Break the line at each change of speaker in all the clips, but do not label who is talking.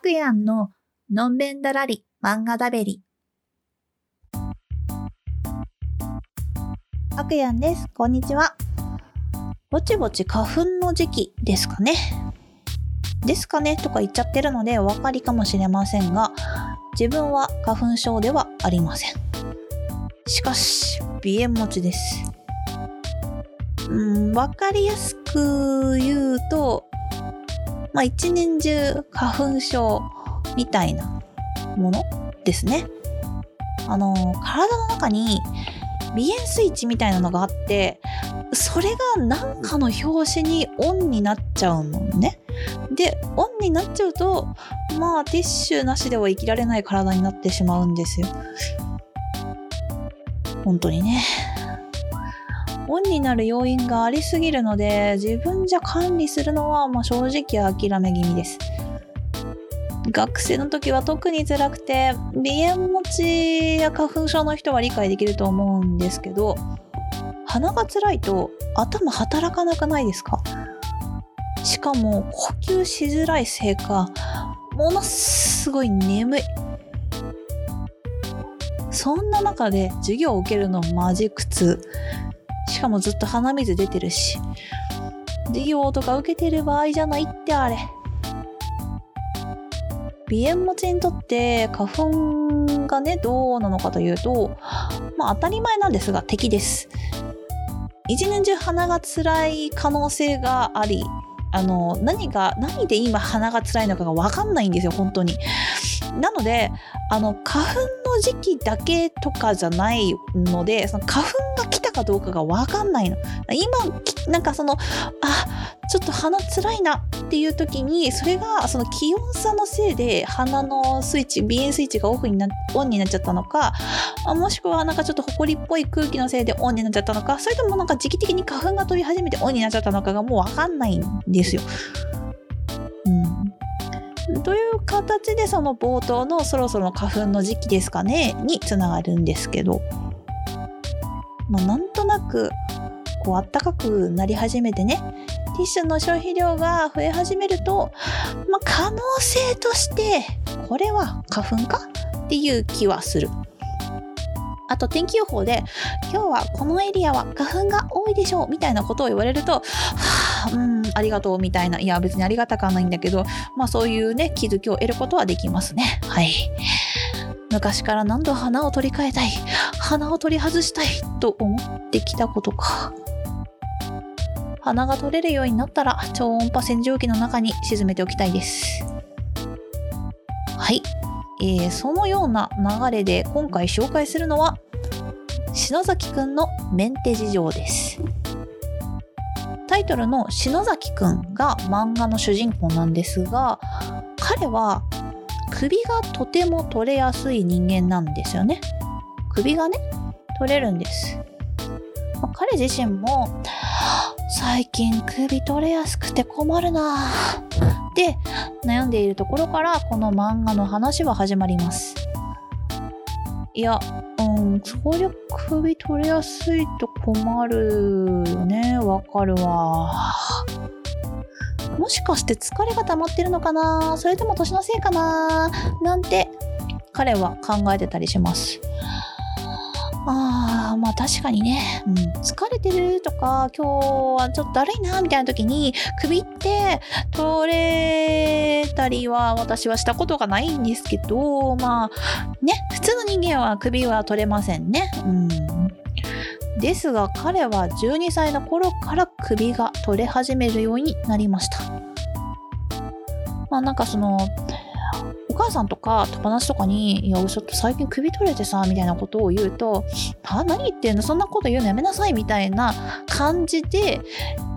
くやんののんべんだらり漫画だべり。あくやんです。こんにちは。ぼちぼち花粉の時期ですかね。ですかねとか言っちゃってるのでお分かりかもしれませんが、自分は花粉症ではありません。しかし、鼻炎持ちです。うん、分かりやすく言うと、まあ一年中花粉症みたいなものですね。あの、体の中に鼻炎スイッチみたいなのがあって、それが何かの拍子にオンになっちゃうのね。で、オンになっちゃうと、まあティッシュなしでは生きられない体になってしまうんですよ。本当にね。オンになる要因がありすぎるので、自分じゃ管理するのは、まあ、正直諦め気味です。学生の時は特に辛くて、鼻炎持ちや花粉症の人は理解できると思うんですけど、鼻が辛いと頭働かなくないですか？しかも呼吸しづらいせいか、ものすごい眠い。そんな中で授業を受けるのマジ苦痛。しかもずっと鼻水出てるし。授業とか受けてる場合じゃないってあれ。鼻炎持ちにとって花粉がね、どうなのかというと、まあ当たり前なんですが敵です。一年中鼻が辛い可能性があり、あの、何が、何で今鼻が辛いのかがわかんないんですよ、本当に。なので、あの、花粉の時期だけとかじゃないので、その花粉が来たかどうかがわかんないの。今、なんかその、あ、ちょっと鼻つらいなっていう時に、それがその気温差のせいで鼻のスイッチ、鼻炎スイッチがオフにな、オンになっちゃったのか、もしくはなんかちょっと埃っぽい空気のせいでオンになっちゃったのか、それともなんか時期的に花粉が飛び始めてオンになっちゃったのかがもうわかんないんですよ。という形でその冒頭のそろそろ花粉の時期ですかねにつながるんですけど、まあ、なんとなくこう暖かくなり始めてねティッシュの消費量が増え始めると、まあ、可能性としてこれは花粉かっていう気はする。あと天気予報で今日はこのエリアは花粉が多いでしょうみたいなことを言われると、はあ、うん、ありがとうみたいな、いや別にありがたくはないんだけど、まあそういうね、気づきを得ることはできますね。はい。昔から何度花を取り替えたい、花を取り外したいと思ってきたことか。鼻が取れるようになったら超音波洗浄機の中に沈めておきたいです。はい。えー、そのような流れで今回紹介するのは篠崎くんのメンテ事情です。タイトルの篠崎くんが漫画の主人公なんですが彼は首がとても取れやすい人間なんですよね。首がね取れるんです。まあ、彼自身も最近首取れやすくて困るなって悩んでいるところからこの漫画の話は始まります。いや、うん、そりゃ首取れやすいと困るよね。わかるわ。もしかして疲れが溜まってるのかな？それとも年のせいかな？なんて彼は考えてたりします。ああ、まあ確かにね、うん、疲れてるとか、今日はちょっとだるいな、みたいな時に、首って取れたりは私はしたことがないんですけど、まあ、ね、普通の人間は首は取れませんね。うん。ですが彼は12歳の頃から首が取れ始めるようになりました。まあなんかその、母さんとか友達とかに、いや、ちょっと最近首取れてさ、みたいなことを言うと、あ、何言ってんの？そんなこと言うのやめなさいみたいな感じで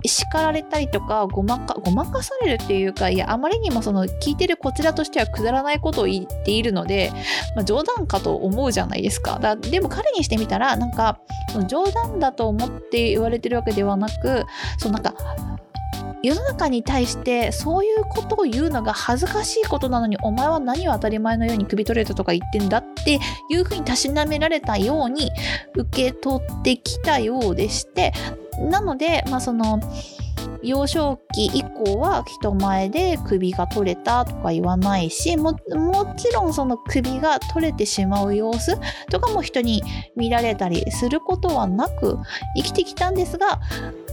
叱られたりとか、ごまか、ごまかされるっていうか、いや、あまりにもその聞いてるこちらとしてはくだらないことを言っているので、まあ、冗談かと思うじゃないですか。だでも彼にしてみたら、なんか、冗談だと思って言われてるわけではなく、そのなんか、世の中に対してそういうことを言うのが恥ずかしいことなのにお前は何を当たり前のように首取れたとか言ってんだっていうふうにたしなめられたように受け取ってきたようでしてなのでまあその幼少期以降は人前で首が取れたとか言わないしもちろんその首が取れてしまう様子とかも人に見られたりすることはなく生きてきたんですが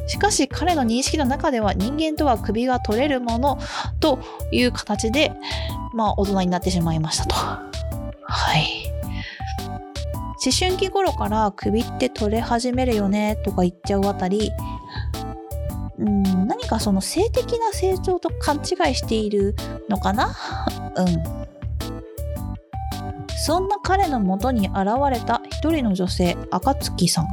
しかし彼の認識の中では人間とは首が取れるものという形でまあ大人になってしまいましたと。はい。思春期頃から首って取れ始めるよねとか言っちゃうあたりうん何かその性的な成長と勘違いしているのかな？うん。そんな彼のもとに現れた一人の女性暁さん。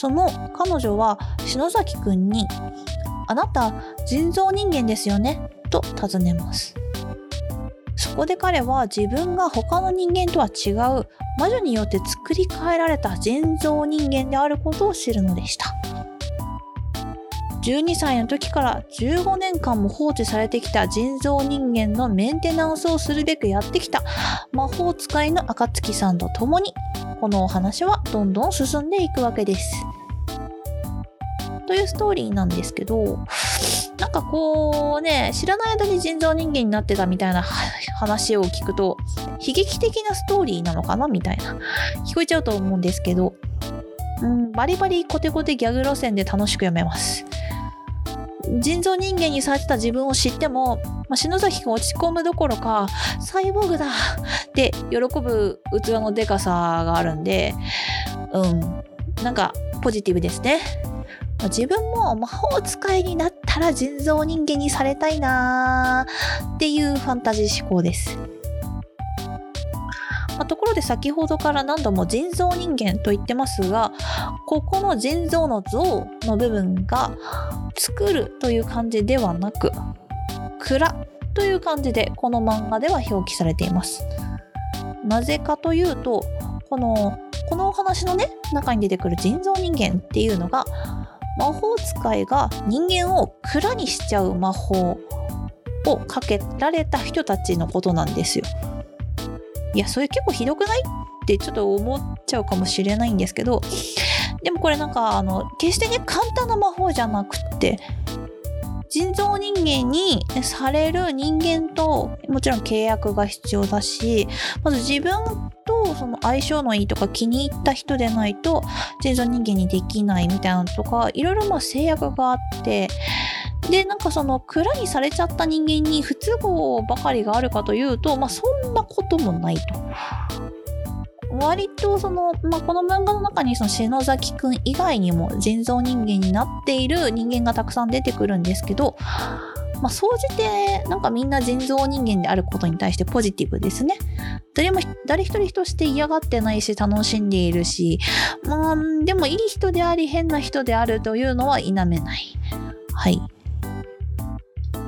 その彼女は篠崎くんに「あなた人造人間ですよね?」と尋ねますそこで彼は自分が他の人間とは違う魔女によって作り変えられた人造人間であることを知るのでした12歳の時から15年間も放置されてきた人造人間のメンテナンスをするべくやってきた魔法使いの暁さんと共にこのお話はどんどん進んでいくわけです。というストーリーなんですけどなんかこうね知らない間に人造人間になってたみたいな話を聞くと悲劇的なストーリーなのかなみたいな聞こえちゃうと思うんですけどうんバリバリコテコテギャグ路線で楽しく読めます。人造人間にされてた自分を知っても、まあ、篠崎君落ち込むどころか、サイボーグだって喜ぶ器のでかさがあるんで、うん、なんかポジティブですね。ま、自分も魔法使いになったら人造人間にされたいなーっていうファンタジー思考です。まあ、ところで先ほどから何度も人造人間と言ってますがここの人造の像の部分が作るという漢字ではなく蔵という漢字でこの漫画では表記されていますなぜかというとこのこのお話のね中に出てくる人造人間っていうのが魔法使いが人間を蔵にしちゃう魔法をかけられた人たちのことなんですよ。いやそれ結構ひどくない？ってちょっと思っちゃうかもしれないんですけどでもこれなんかあの決してね簡単な魔法じゃなくって人造人間にされる人間ともちろん契約が必要だしまず自分とその相性のいいとか気に入った人でないと人造人間にできないみたいなのとかいろいろまあ制約があってでなんかその蔵にされちゃった人間に不都合ばかりがあるかというと、まあ、そんなこともないと。割とその、まあ、この漫画の中にその篠崎くん以外にも人造人間になっている人間がたくさん出てくるんですけど、まあ、総じてなんかみんな人造人間であることに対してポジティブですね。誰も誰一人として嫌がってないし楽しんでいるし、まあ、でもいい人であり変な人であるというのは否めない。はい。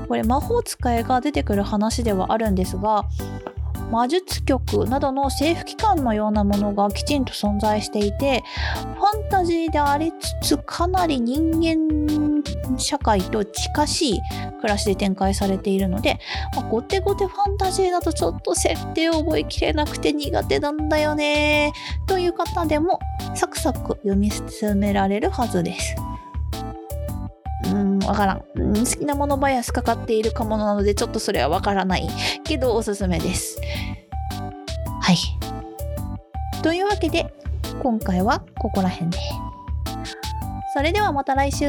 これ魔法使いが出てくる話ではあるんですが魔術局などの政府機関のようなものがきちんと存在していてファンタジーでありつつかなり人間社会と近しい暮らしで展開されているので、まあ、ゴテゴテファンタジーだとちょっと設定を覚えきれなくて苦手なんだよねという方でもサクサク読み進められるはずです。うん、わからん。うん、好きなものバイアスかかっているかもなので、ちょっとそれはわからない。けど、おすすめです。はい。というわけで、今回はここら辺で。それではまた来週